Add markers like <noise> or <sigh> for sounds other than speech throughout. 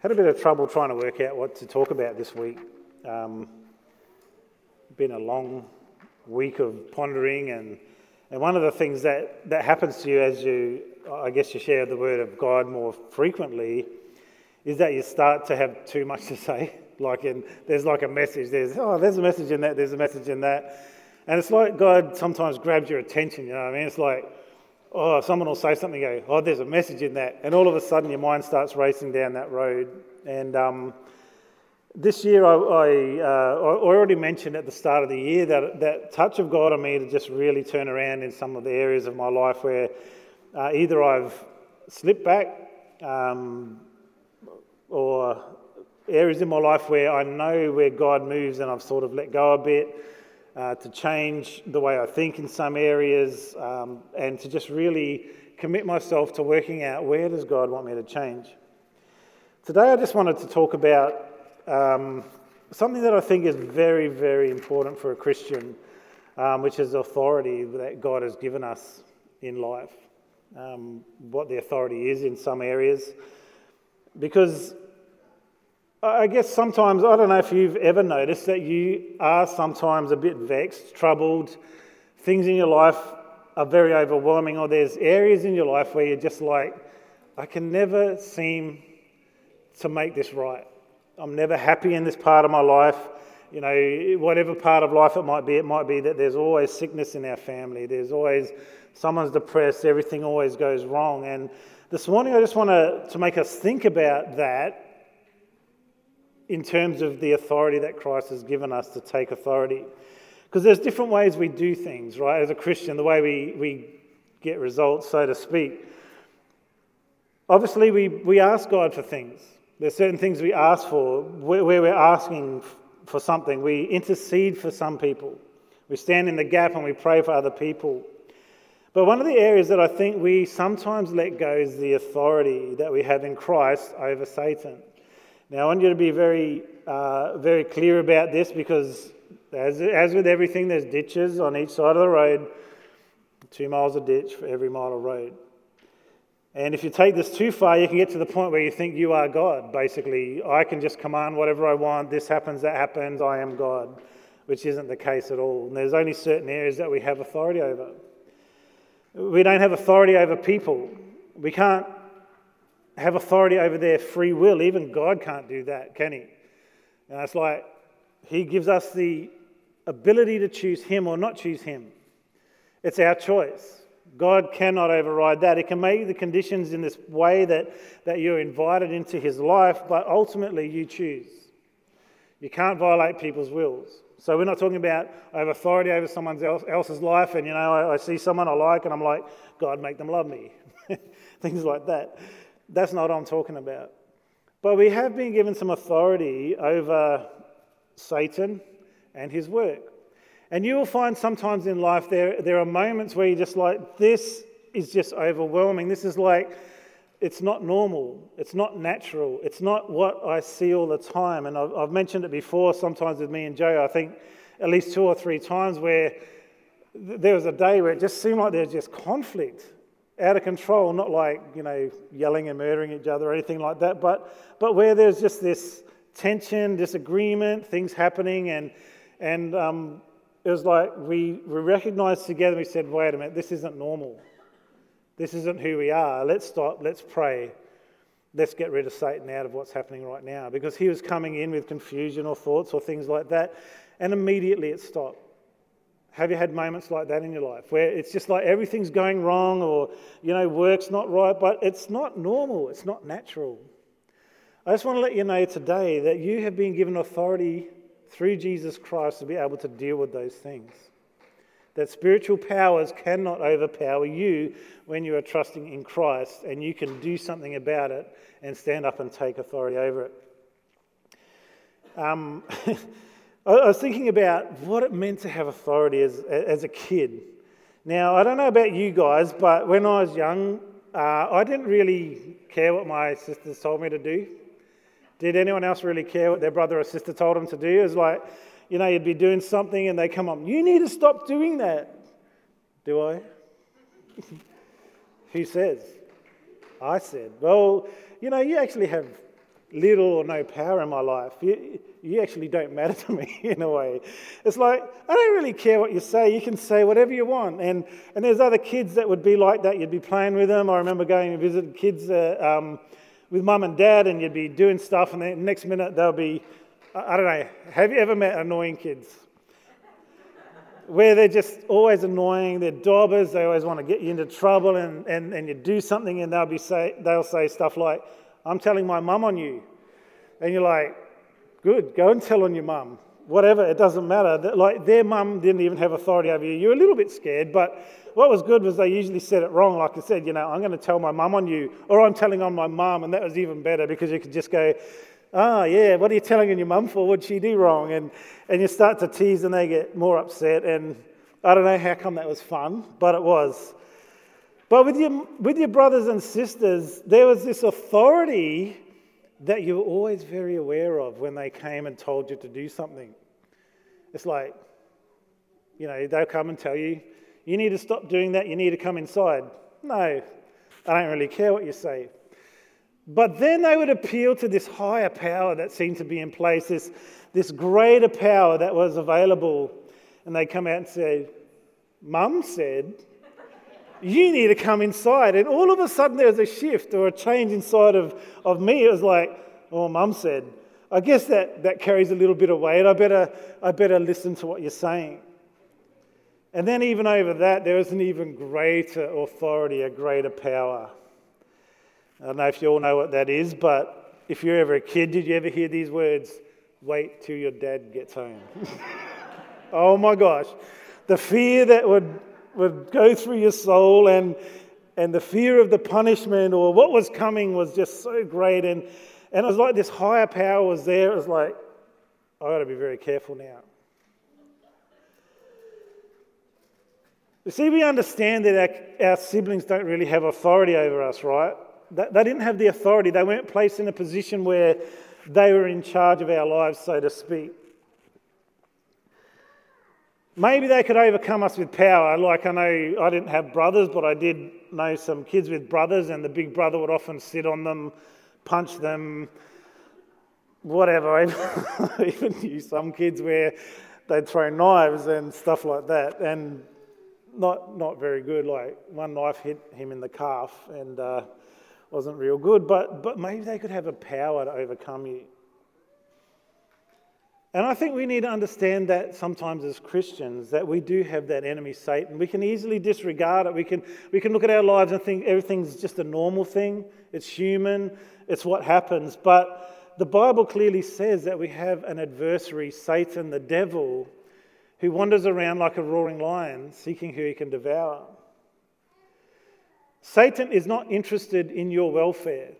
Had a bit of trouble trying to work out what to talk about this week. Um, been a long week of pondering, and, and one of the things that, that happens to you as you, I guess, you share the word of God more frequently is that you start to have too much to say. <laughs> Like, in, there's like a message, there's, oh, there's a message in that, there's a message in that. And it's like God sometimes grabs your attention, you know what I mean? It's like, oh, someone will say something, go, oh, there's a message in that. And all of a sudden, your mind starts racing down that road. And um, this year, I, I, uh, I, already mentioned at the start of the year that that touch of God on me to just really turn around in some of the areas of my life where uh, either I've slipped back um, or areas in my life where I know where God moves and I've sort of let go a bit uh, to change the way I think in some areas, um, and to just really commit myself to working out where does God want me to change. Today, I just wanted to talk about um, something that I think is very, very important for a Christian, um, which is authority that God has given us in life. Um, what the authority is in some areas, because I guess sometimes, I don't know if you've ever noticed that you are sometimes a bit vexed, troubled, things in your life are very overwhelming, or there's areas in your life where you're just like, I can never seem to make this right. I'm never happy in this part of my life. You know, whatever part of life it might be, it might be that there's always sickness in our family, there's always someone's depressed, everything always goes wrong. And this morning, I just want to, to make us think about that in terms of the authority that Christ has given us to take authority. Because there's different ways we do things, right? As a Christian, the way we, we get results, so to speak. Obviously, we, we ask God for things. There's certain things we ask for where, where we're asking for something. We intercede for some people. We stand in the gap and we pray for other people. But one of the areas that I think we sometimes let go is the authority that we have in Christ over Satan. Now, I want you to be very, uh, very clear about this because, as, as with everything, there's ditches on each side of the road. Two miles of ditch for every mile of road. And if you take this too far, you can get to the point where you think you are God. Basically, I can just command whatever I want. This happens, that happens. I am God, which isn't the case at all. And there's only certain areas that we have authority over. We don't have authority over people. We can't have authority over their free will. Even God can't do that, can He? And it's like He gives us the ability to choose Him or not choose Him. It's our choice. God cannot override that. He can make the conditions in this way that, that you're invited into His life, but ultimately you choose. You can't violate people's wills. So we're not talking about I have authority over someone else, else's life, and you know I, I see someone I like, and I'm like, God, make them love me, <laughs> things like that. That's not what I'm talking about. But we have been given some authority over Satan and his work. And you will find sometimes in life there, there are moments where you're just like, this is just overwhelming. This is like, it's not normal. It's not natural. It's not what I see all the time. And I've, I've mentioned it before, sometimes with me and Joe, I think at least two or three times where there was a day where it just seemed like there was just conflict out of control, not like, you know, yelling and murdering each other or anything like that, but, but where there's just this tension, disagreement, things happening, and, and um, it was like we, we recognized together, we said, wait a minute, this isn't normal. This isn't who we are. Let's stop, let's pray. Let's get rid of Satan out of what's happening right now because he was coming in with confusion or thoughts or things like that, and immediately it stopped. Have you had moments like that in your life where it's just like everything's going wrong or, you know, work's not right, but it's not normal, it's not natural? I just want to let you know today that you have been given authority through Jesus Christ to be able to deal with those things. That spiritual powers cannot overpower you when you are trusting in Christ, and you can do something about it and stand up and take authority over it. Um, <laughs> I was thinking about what it meant to have authority as, as a kid. Now, I don't know about you guys, but when I was young, uh, I didn't really care what my sisters told me to do. Did anyone else really care what their brother or sister told them to do? It was like, you know, you'd be doing something and they come up, you need to stop doing that. Do I? <laughs> Who says? I said. Well, you know, you actually have little or no power in my life. You, you actually don't matter to me <laughs> in a way. It's like, I don't really care what you say. You can say whatever you want. And, and there's other kids that would be like that. You'd be playing with them. I remember going and visiting kids uh, um, with mum and dad, and you'd be doing stuff, and the next minute they'll be, I don't know, have you ever met annoying kids? Where they're just always annoying, they're daubers, they always want to get you into trouble, and, and, and you do something, and they'll, be say, they'll say stuff like, I'm telling my mum on you. And you're like, good, go and tell on your mum. Whatever, it doesn't matter. Like their mum didn't even have authority over you. You're a little bit scared, but what was good was they usually said it wrong. Like I said, you know, I'm going to tell my mum on you, or I'm telling on my mum, and that was even better because you could just go, oh, yeah, what are you telling on your mum for? What'd she do wrong? And, and you start to tease and they get more upset. And I don't know how come that was fun, but it was. But with your, with your brothers and sisters, there was this authority that you were always very aware of when they came and told you to do something. It's like, you know, they'll come and tell you, you need to stop doing that, you need to come inside. No, I don't really care what you say. But then they would appeal to this higher power that seemed to be in place, this, this greater power that was available. And they come out and say, Mum said, you need to come inside. And all of a sudden, there was a shift or a change inside of, of me. It was like, oh, mum said, I guess that, that carries a little bit of weight. I better, I better listen to what you're saying. And then, even over that, there was an even greater authority, a greater power. I don't know if you all know what that is, but if you're ever a kid, did you ever hear these words? Wait till your dad gets home. <laughs> oh my gosh. The fear that would would go through your soul, and, and the fear of the punishment or what was coming was just so great. And, and it was like this higher power was there. It was like, i got to be very careful now. You see, we understand that our, our, siblings don't really have authority over us, right? They, they didn't have the authority. They weren't placed in a position where they were in charge of our lives, so to speak. Maybe they could overcome us with power. Like I know I didn't have brothers, but I did know some kids with brothers, and the big brother would often sit on them, punch them, whatever. <laughs> Even knew some kids where they'd throw knives and stuff like that, and not not very good. Like one knife hit him in the calf and uh, wasn't real good. But but maybe they could have a power to overcome you. And I think we need to understand that sometimes as Christians, that we do have that enemy, Satan. We can easily disregard it. We can, we can look at our lives and think everything's just a normal thing, it's human, it's what happens. But the Bible clearly says that we have an adversary, Satan, the devil, who wanders around like a roaring lion, seeking who he can devour. Satan is not interested in your welfare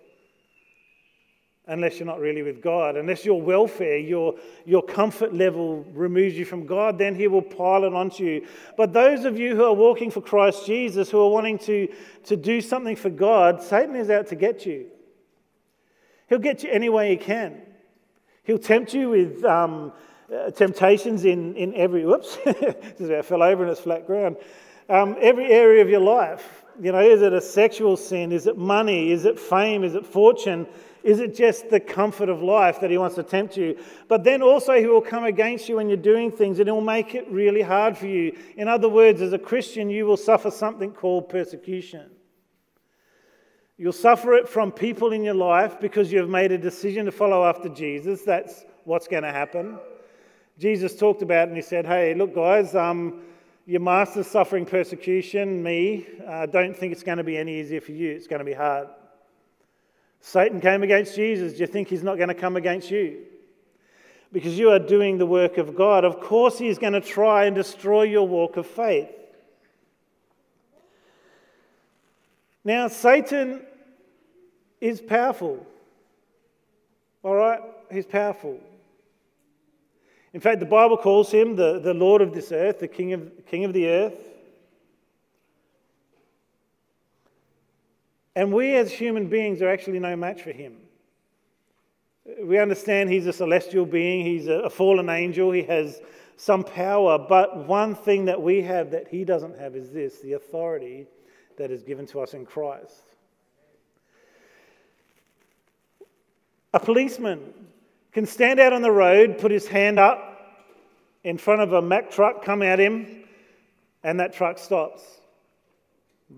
unless you're not really with God. Unless your welfare, your, your comfort level removes you from God, then He will pile it onto you. But those of you who are walking for Christ Jesus, who are wanting to, to do something for God, Satan is out to get you. He'll get you any way he can. He'll tempt you with um, uh, temptations in, in every, whoops, <laughs> just about fell over and it's flat ground. Um, every area of your life. You know, is it a sexual sin? Is it money? Is it fame? Is it fortune? Is it just the comfort of life that he wants to tempt you? But then also, he will come against you when you're doing things and he'll make it really hard for you. In other words, as a Christian, you will suffer something called persecution. You'll suffer it from people in your life because you've made a decision to follow after Jesus. That's what's going to happen. Jesus talked about and he said, Hey, look, guys, um, your master's suffering persecution, me. Uh, don't think it's going to be any easier for you. It's going to be hard. Satan came against Jesus. Do you think he's not going to come against you? Because you are doing the work of God. Of course, he's going to try and destroy your walk of faith. Now, Satan is powerful. All right? He's powerful. In fact, the Bible calls him the, the Lord of this earth, the King of, King of the earth. And we as human beings are actually no match for him. We understand he's a celestial being, he's a fallen angel, he has some power, but one thing that we have that he doesn't have is this the authority that is given to us in Christ. A policeman can stand out on the road, put his hand up in front of a Mack truck, come at him, and that truck stops,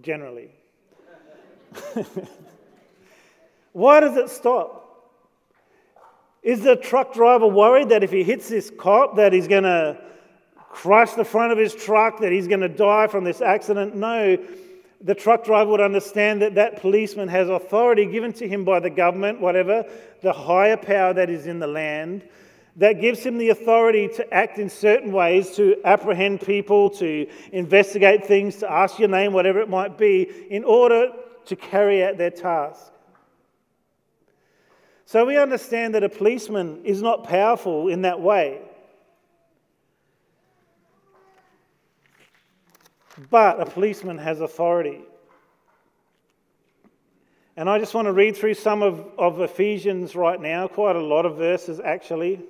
generally. <laughs> Why does it stop? Is the truck driver worried that if he hits this cop that he's going to crush the front of his truck, that he's going to die from this accident? No. The truck driver would understand that that policeman has authority given to him by the government, whatever, the higher power that is in the land, that gives him the authority to act in certain ways, to apprehend people, to investigate things, to ask your name, whatever it might be, in order to carry out their task. So we understand that a policeman is not powerful in that way. But a policeman has authority. And I just want to read through some of, of Ephesians right now, quite a lot of verses actually.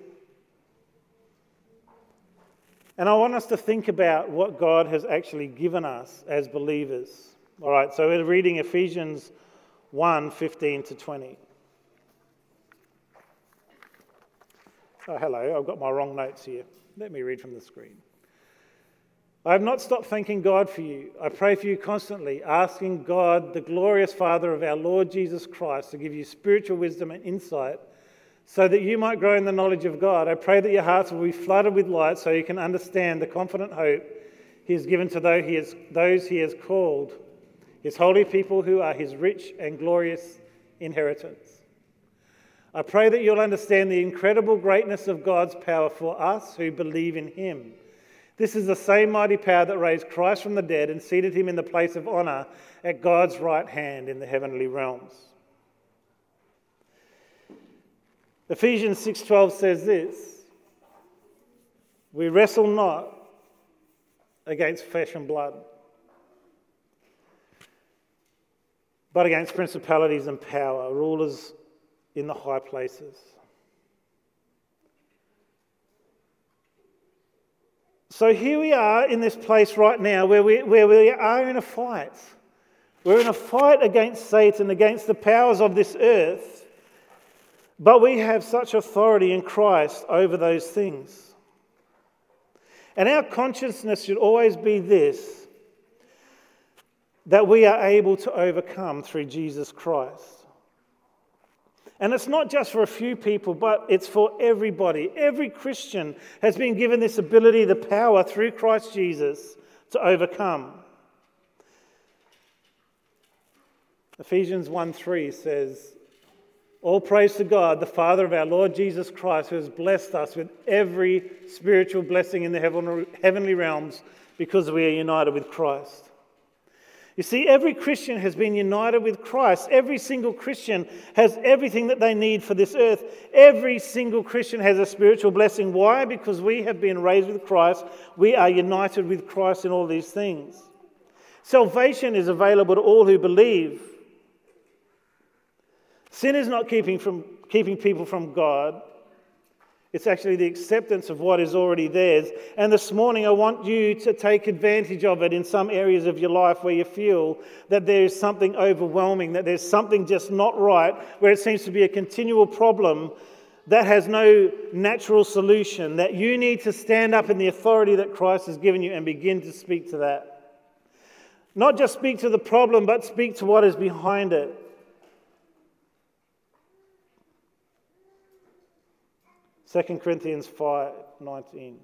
And I want us to think about what God has actually given us as believers. All right, so we're reading Ephesians 1 15 to 20. Oh, hello, I've got my wrong notes here. Let me read from the screen. I have not stopped thanking God for you. I pray for you constantly, asking God, the glorious Father of our Lord Jesus Christ, to give you spiritual wisdom and insight so that you might grow in the knowledge of God. I pray that your hearts will be flooded with light so you can understand the confident hope He has given to those He has called, His holy people who are His rich and glorious inheritance. I pray that you'll understand the incredible greatness of God's power for us who believe in Him. This is the same mighty power that raised Christ from the dead and seated him in the place of honour at God's right hand in the heavenly realms. Ephesians 6:12 says this: We wrestle not against flesh and blood, but against principalities and power, rulers in the high places. So here we are in this place right now where we, where we are in a fight. We're in a fight against Satan, against the powers of this earth, but we have such authority in Christ over those things. And our consciousness should always be this that we are able to overcome through Jesus Christ. And it's not just for a few people, but it's for everybody. Every Christian has been given this ability, the power through Christ Jesus to overcome. Ephesians 1 3 says, All praise to God, the Father of our Lord Jesus Christ, who has blessed us with every spiritual blessing in the heavenly realms because we are united with Christ. You see, every Christian has been united with Christ. Every single Christian has everything that they need for this earth. Every single Christian has a spiritual blessing. Why? Because we have been raised with Christ. We are united with Christ in all these things. Salvation is available to all who believe. Sin is not keeping, from, keeping people from God. It's actually the acceptance of what is already theirs. And this morning, I want you to take advantage of it in some areas of your life where you feel that there is something overwhelming, that there's something just not right, where it seems to be a continual problem that has no natural solution, that you need to stand up in the authority that Christ has given you and begin to speak to that. Not just speak to the problem, but speak to what is behind it. 2 Corinthians 5 19.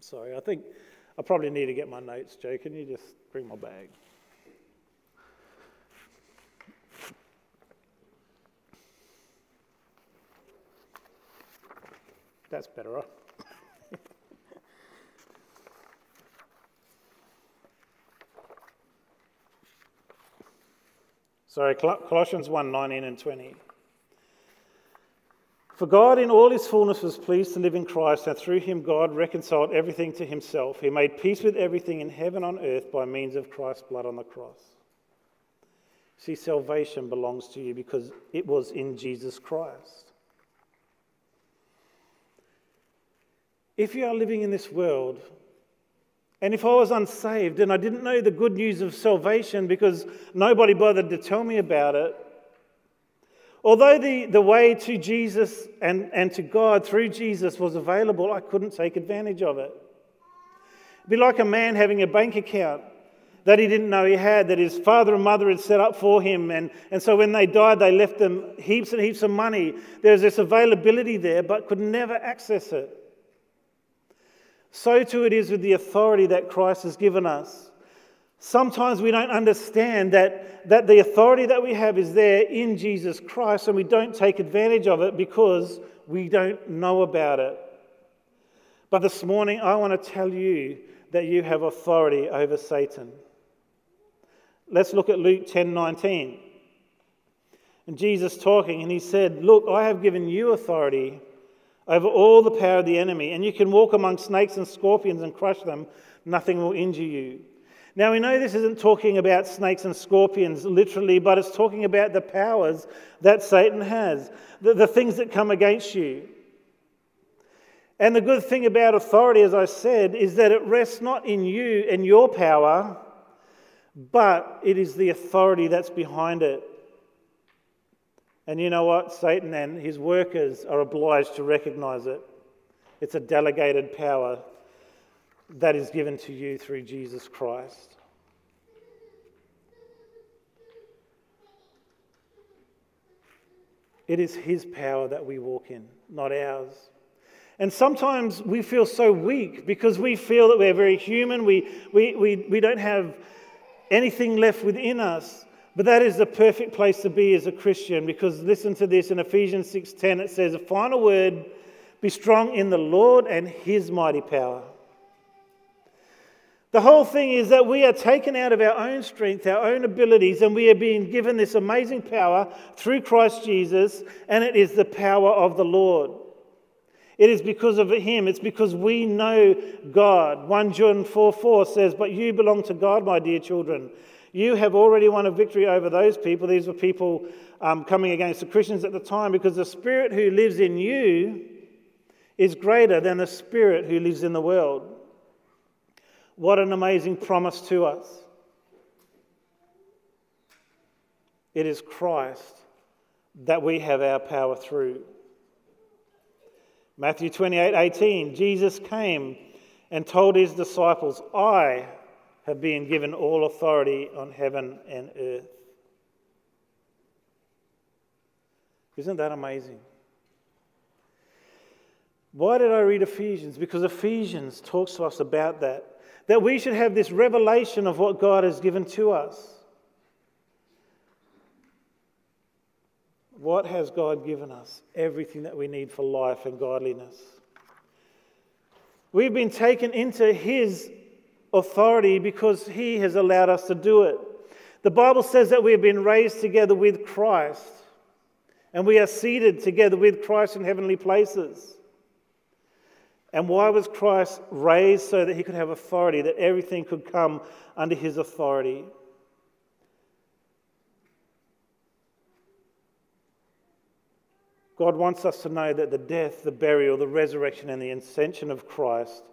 Sorry, I think I probably need to get my notes, Joe. Can you just bring my bag? That's better, huh? <laughs> Sorry, Colossians 1 19 and 20. For God, in all his fullness, was pleased to live in Christ, and through him, God reconciled everything to himself. He made peace with everything in heaven on earth by means of Christ's blood on the cross. See, salvation belongs to you because it was in Jesus Christ. If you are living in this world, and if I was unsaved and I didn't know the good news of salvation because nobody bothered to tell me about it, Although the, the way to Jesus and, and to God through Jesus was available, I couldn't take advantage of it. It'd be like a man having a bank account that he didn't know he had, that his father and mother had set up for him. And, and so when they died, they left them heaps and heaps of money. There's this availability there, but could never access it. So too it is with the authority that Christ has given us. Sometimes we don't understand that, that the authority that we have is there in Jesus Christ and we don't take advantage of it because we don't know about it. But this morning, I want to tell you that you have authority over Satan. Let's look at Luke 10 19. And Jesus talking, and he said, Look, I have given you authority over all the power of the enemy, and you can walk among snakes and scorpions and crush them. Nothing will injure you. Now, we know this isn't talking about snakes and scorpions literally, but it's talking about the powers that Satan has, the, the things that come against you. And the good thing about authority, as I said, is that it rests not in you and your power, but it is the authority that's behind it. And you know what? Satan and his workers are obliged to recognize it. It's a delegated power that is given to you through Jesus Christ. It is His power that we walk in, not ours. And sometimes we feel so weak because we feel that we're very human. We, we, we, we don't have anything left within us. But that is the perfect place to be as a Christian because listen to this in Ephesians 6:10 it says a final word be strong in the Lord and his mighty power. The whole thing is that we are taken out of our own strength, our own abilities, and we are being given this amazing power through Christ Jesus, and it is the power of the Lord. It is because of Him. It's because we know God. 1 John 4 4 says, But you belong to God, my dear children. You have already won a victory over those people. These were people um, coming against the Christians at the time because the Spirit who lives in you is greater than the Spirit who lives in the world. What an amazing promise to us. It is Christ that we have our power through. Matthew 28 18, Jesus came and told his disciples, I have been given all authority on heaven and earth. Isn't that amazing? Why did I read Ephesians? Because Ephesians talks to us about that that we should have this revelation of what God has given to us. What has God given us? Everything that we need for life and godliness. We've been taken into His authority because He has allowed us to do it. The Bible says that we have been raised together with Christ and we are seated together with Christ in heavenly places. And why was Christ raised? So that he could have authority, that everything could come under his authority. God wants us to know that the death, the burial, the resurrection, and the ascension of Christ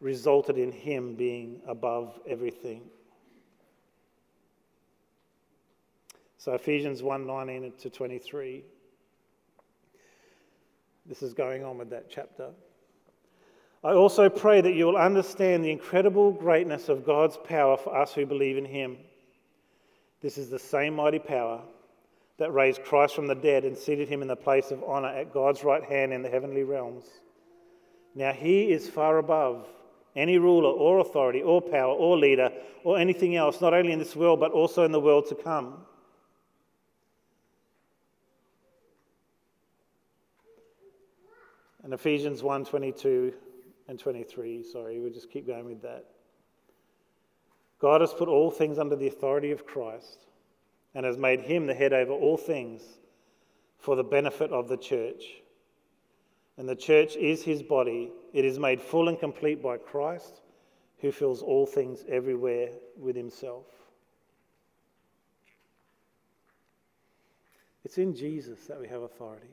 resulted in him being above everything. So Ephesians 1 19 to 23. This is going on with that chapter. I also pray that you will understand the incredible greatness of God's power for us who believe in Him. This is the same mighty power that raised Christ from the dead and seated him in the place of honor at God's right hand in the heavenly realms. Now He is far above any ruler or authority or power or leader or anything else, not only in this world but also in the world to come. And Ephesians 1:22 and 23. Sorry, we'll just keep going with that. God has put all things under the authority of Christ and has made him the head over all things for the benefit of the church. And the church is his body. It is made full and complete by Christ, who fills all things everywhere with himself. It's in Jesus that we have authority.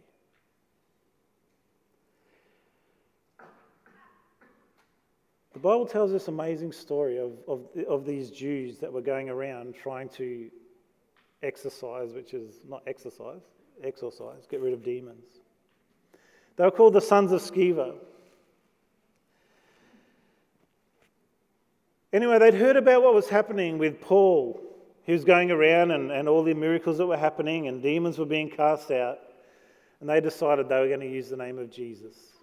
The Bible tells this amazing story of, of, of these Jews that were going around trying to exercise, which is not exercise, exorcise, get rid of demons. They were called the sons of Sceva. Anyway, they'd heard about what was happening with Paul. He was going around and, and all the miracles that were happening, and demons were being cast out. And they decided they were going to use the name of Jesus.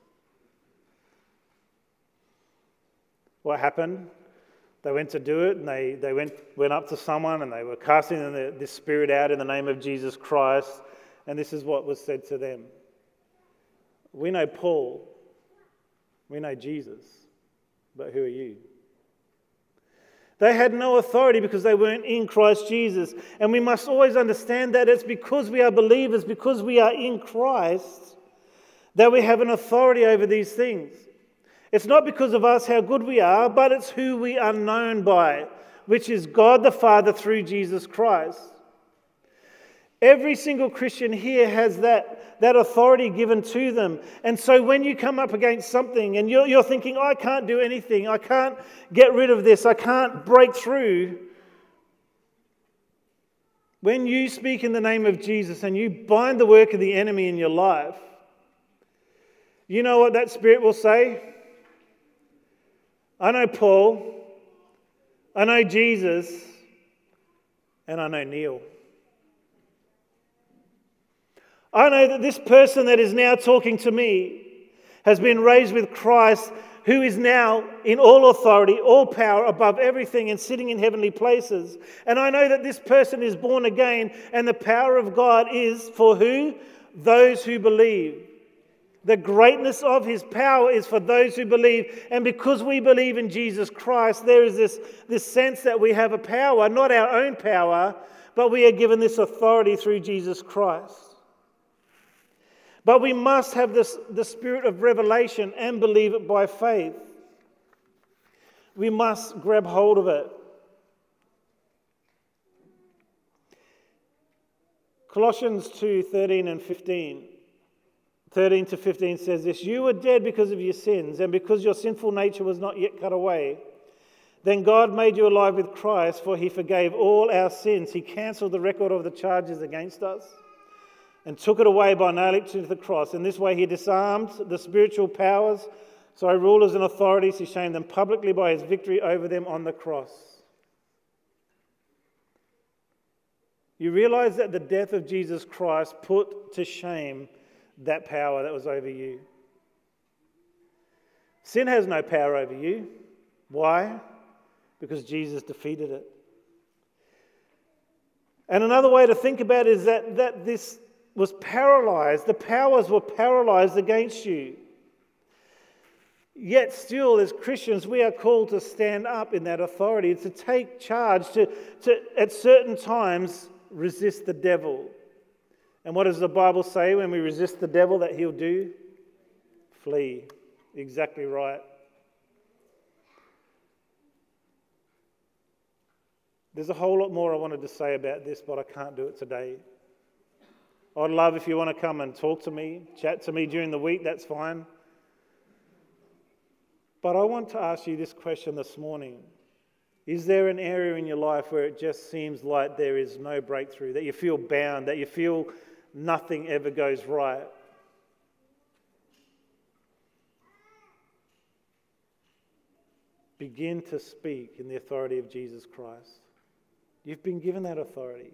What happened? They went to do it, and they, they went, went up to someone and they were casting the, this spirit out in the name of Jesus Christ. And this is what was said to them We know Paul, we know Jesus, but who are you? They had no authority because they weren't in Christ Jesus. And we must always understand that it's because we are believers, because we are in Christ, that we have an authority over these things. It's not because of us how good we are, but it's who we are known by, which is God the Father through Jesus Christ. Every single Christian here has that, that authority given to them. And so when you come up against something and you're, you're thinking, I can't do anything, I can't get rid of this, I can't break through. When you speak in the name of Jesus and you bind the work of the enemy in your life, you know what that spirit will say? I know Paul, I know Jesus, and I know Neil. I know that this person that is now talking to me has been raised with Christ, who is now in all authority, all power, above everything, and sitting in heavenly places. And I know that this person is born again, and the power of God is for who? Those who believe. The greatness of his power is for those who believe. And because we believe in Jesus Christ, there is this, this sense that we have a power, not our own power, but we are given this authority through Jesus Christ. But we must have this, the spirit of revelation and believe it by faith. We must grab hold of it. Colossians 2 13 and 15. 13 to 15 says this You were dead because of your sins, and because your sinful nature was not yet cut away. Then God made you alive with Christ, for he forgave all our sins. He cancelled the record of the charges against us and took it away by nailing it to the cross. In this way, he disarmed the spiritual powers. So, rulers and authorities, he shamed them publicly by his victory over them on the cross. You realize that the death of Jesus Christ put to shame that power that was over you. Sin has no power over you. Why? Because Jesus defeated it. And another way to think about it is that, that this was paralyzed. The powers were paralyzed against you. Yet, still, as Christians, we are called to stand up in that authority, to take charge, to, to at certain times resist the devil. And what does the Bible say when we resist the devil that he'll do? Flee. Exactly right. There's a whole lot more I wanted to say about this, but I can't do it today. I'd love if you want to come and talk to me, chat to me during the week, that's fine. But I want to ask you this question this morning Is there an area in your life where it just seems like there is no breakthrough, that you feel bound, that you feel nothing ever goes right? Begin to speak in the authority of Jesus Christ. You've been given that authority.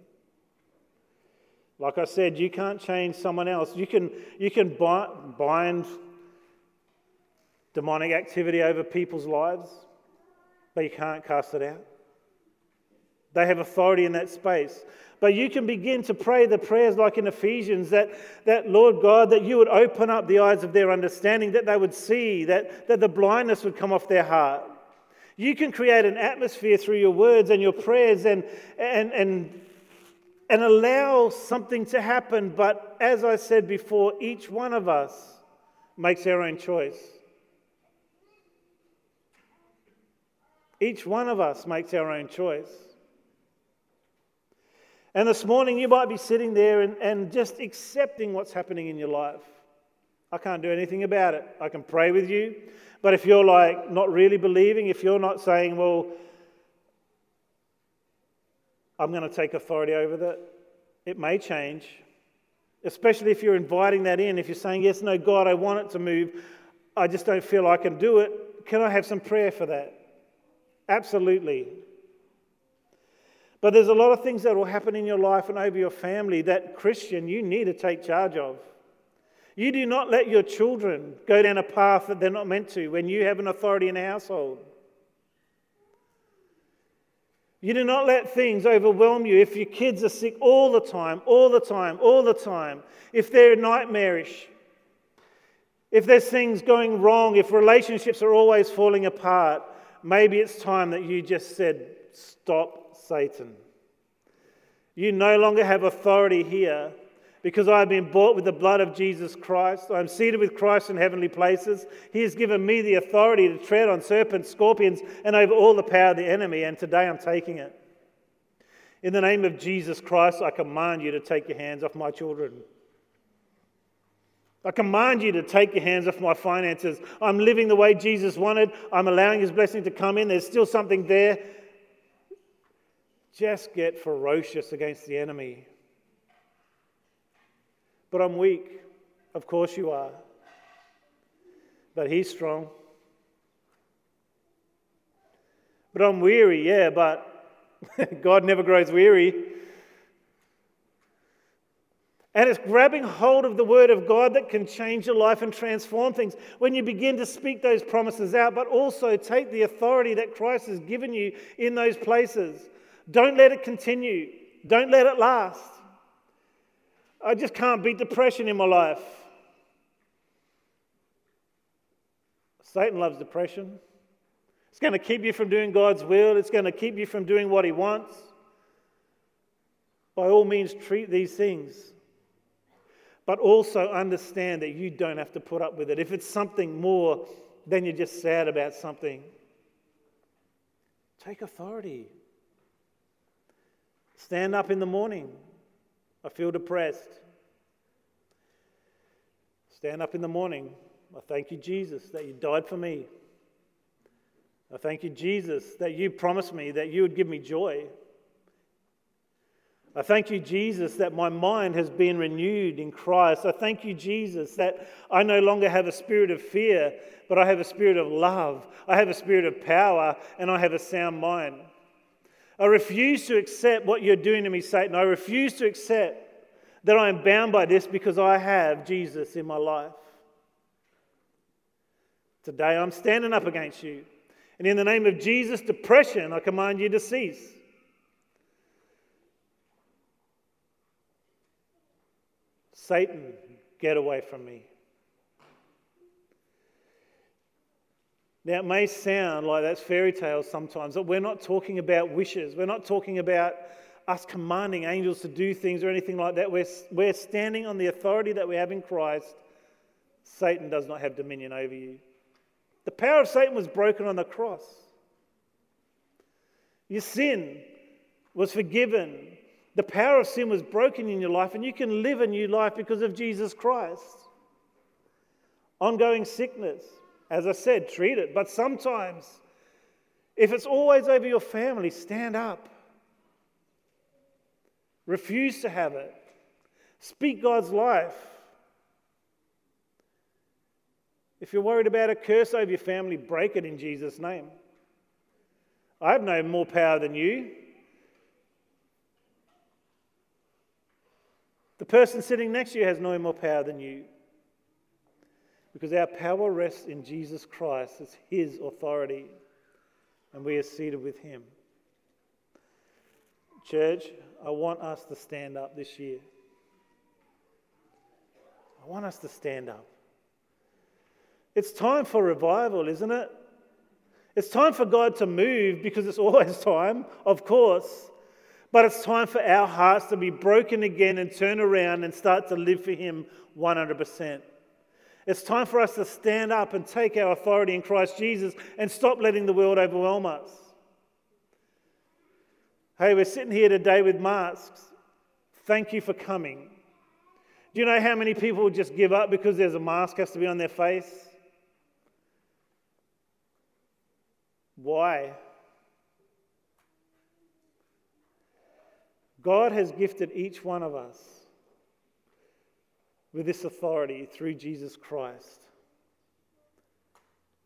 Like I said, you can't change someone else. You can, you can bind demonic activity over people's lives, but you can't cast it out. They have authority in that space. But you can begin to pray the prayers like in Ephesians that, that Lord God, that you would open up the eyes of their understanding, that they would see, that, that the blindness would come off their heart. You can create an atmosphere through your words and your prayers and, and, and and allow something to happen. But as I said before, each one of us makes our own choice. Each one of us makes our own choice. And this morning, you might be sitting there and, and just accepting what's happening in your life. I can't do anything about it. I can pray with you. But if you're like not really believing, if you're not saying, well, I'm going to take authority over that. It may change. Especially if you're inviting that in, if you're saying, Yes, no, God, I want it to move, I just don't feel I can do it. Can I have some prayer for that? Absolutely. But there's a lot of things that will happen in your life and over your family that, Christian, you need to take charge of. You do not let your children go down a path that they're not meant to when you have an authority in a household. You do not let things overwhelm you. If your kids are sick all the time, all the time, all the time, if they're nightmarish, if there's things going wrong, if relationships are always falling apart, maybe it's time that you just said, Stop, Satan. You no longer have authority here because I have been bought with the blood of Jesus Christ. I am seated with Christ in heavenly places. He has given me the authority to tread on serpents, scorpions, and over all the power of the enemy, and today I'm taking it. In the name of Jesus Christ, I command you to take your hands off my children. I command you to take your hands off my finances. I'm living the way Jesus wanted. I'm allowing his blessing to come in. There's still something there. Just get ferocious against the enemy. But I'm weak. Of course you are. But he's strong. But I'm weary, yeah, but <laughs> God never grows weary. And it's grabbing hold of the word of God that can change your life and transform things. When you begin to speak those promises out, but also take the authority that Christ has given you in those places. Don't let it continue, don't let it last. I just can't beat depression in my life. Satan loves depression. It's going to keep you from doing God's will, it's going to keep you from doing what He wants. By all means, treat these things. But also understand that you don't have to put up with it. If it's something more than you're just sad about something, take authority. Stand up in the morning. I feel depressed. Stand up in the morning. I thank you, Jesus, that you died for me. I thank you, Jesus, that you promised me that you would give me joy. I thank you, Jesus, that my mind has been renewed in Christ. I thank you, Jesus, that I no longer have a spirit of fear, but I have a spirit of love. I have a spirit of power, and I have a sound mind. I refuse to accept what you're doing to me, Satan. I refuse to accept that I am bound by this because I have Jesus in my life. Today I'm standing up against you. And in the name of Jesus, depression, I command you to cease. Satan, get away from me. Now, it may sound like that's fairy tales sometimes, but we're not talking about wishes. We're not talking about us commanding angels to do things or anything like that. We're, we're standing on the authority that we have in Christ. Satan does not have dominion over you. The power of Satan was broken on the cross. Your sin was forgiven. The power of sin was broken in your life, and you can live a new life because of Jesus Christ. Ongoing sickness, as I said, treat it. But sometimes, if it's always over your family, stand up. Refuse to have it. Speak God's life. If you're worried about a curse over your family, break it in Jesus' name. I have no more power than you. The person sitting next to you has no more power than you. Because our power rests in Jesus Christ, it's His authority, and we are seated with Him. Church, I want us to stand up this year. I want us to stand up. It's time for revival, isn't it? It's time for God to move because it's always <laughs> time, of course. But it's time for our hearts to be broken again and turn around and start to live for Him 100%. It's time for us to stand up and take our authority in Christ Jesus and stop letting the world overwhelm us. Hey, we're sitting here today with masks. Thank you for coming. Do you know how many people just give up because there's a mask has to be on their face? Why? God has gifted each one of us with this authority through Jesus Christ.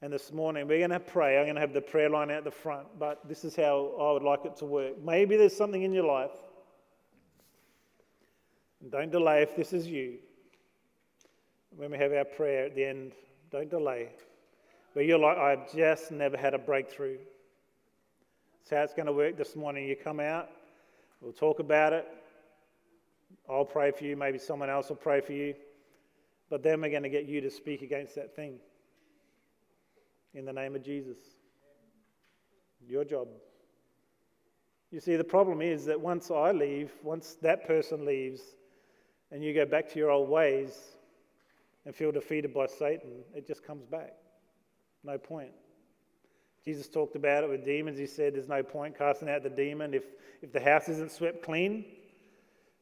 And this morning we're going to pray. I'm going to have the prayer line out the front, but this is how I would like it to work. Maybe there's something in your life. Don't delay if this is you. When we have our prayer at the end, don't delay. Where you're like, I've just never had a breakthrough. That's how it's going to work this morning. You come out, we'll talk about it. I'll pray for you, maybe someone else will pray for you. But then we're going to get you to speak against that thing. In the name of Jesus. Your job. You see, the problem is that once I leave, once that person leaves, and you go back to your old ways and feel defeated by Satan, it just comes back. No point. Jesus talked about it with demons. He said there's no point casting out the demon. If, if the house isn't swept clean,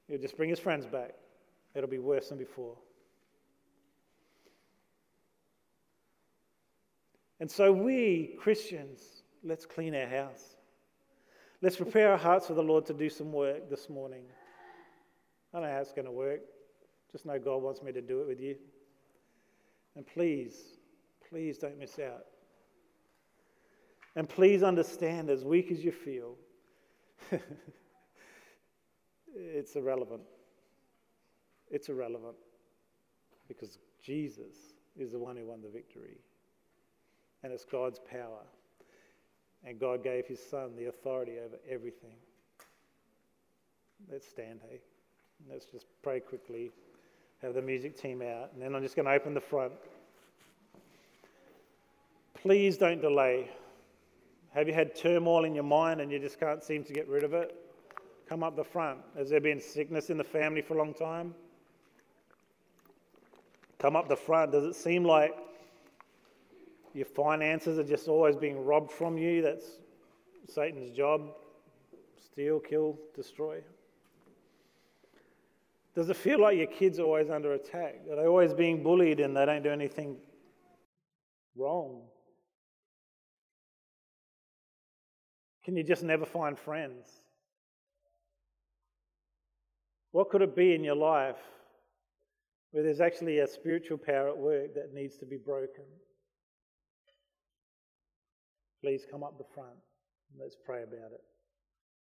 he'll just bring his friends back. It'll be worse than before. And so, we, Christians, let's clean our house. Let's prepare our hearts for the Lord to do some work this morning. I don't know how it's going to work. Just know God wants me to do it with you. And please, please don't miss out. And please understand, as weak as you feel, <laughs> it's irrelevant. It's irrelevant because Jesus is the one who won the victory. And it's God's power. And God gave his son the authority over everything. Let's stand, hey? Let's just pray quickly, have the music team out, and then I'm just going to open the front. Please don't delay. Have you had turmoil in your mind and you just can't seem to get rid of it? Come up the front. Has there been sickness in the family for a long time? Come up the front. Does it seem like your finances are just always being robbed from you? That's Satan's job steal, kill, destroy. Does it feel like your kids are always under attack? Are they always being bullied and they don't do anything wrong? Can you just never find friends? What could it be in your life where there's actually a spiritual power at work that needs to be broken? Please come up the front and let's pray about it.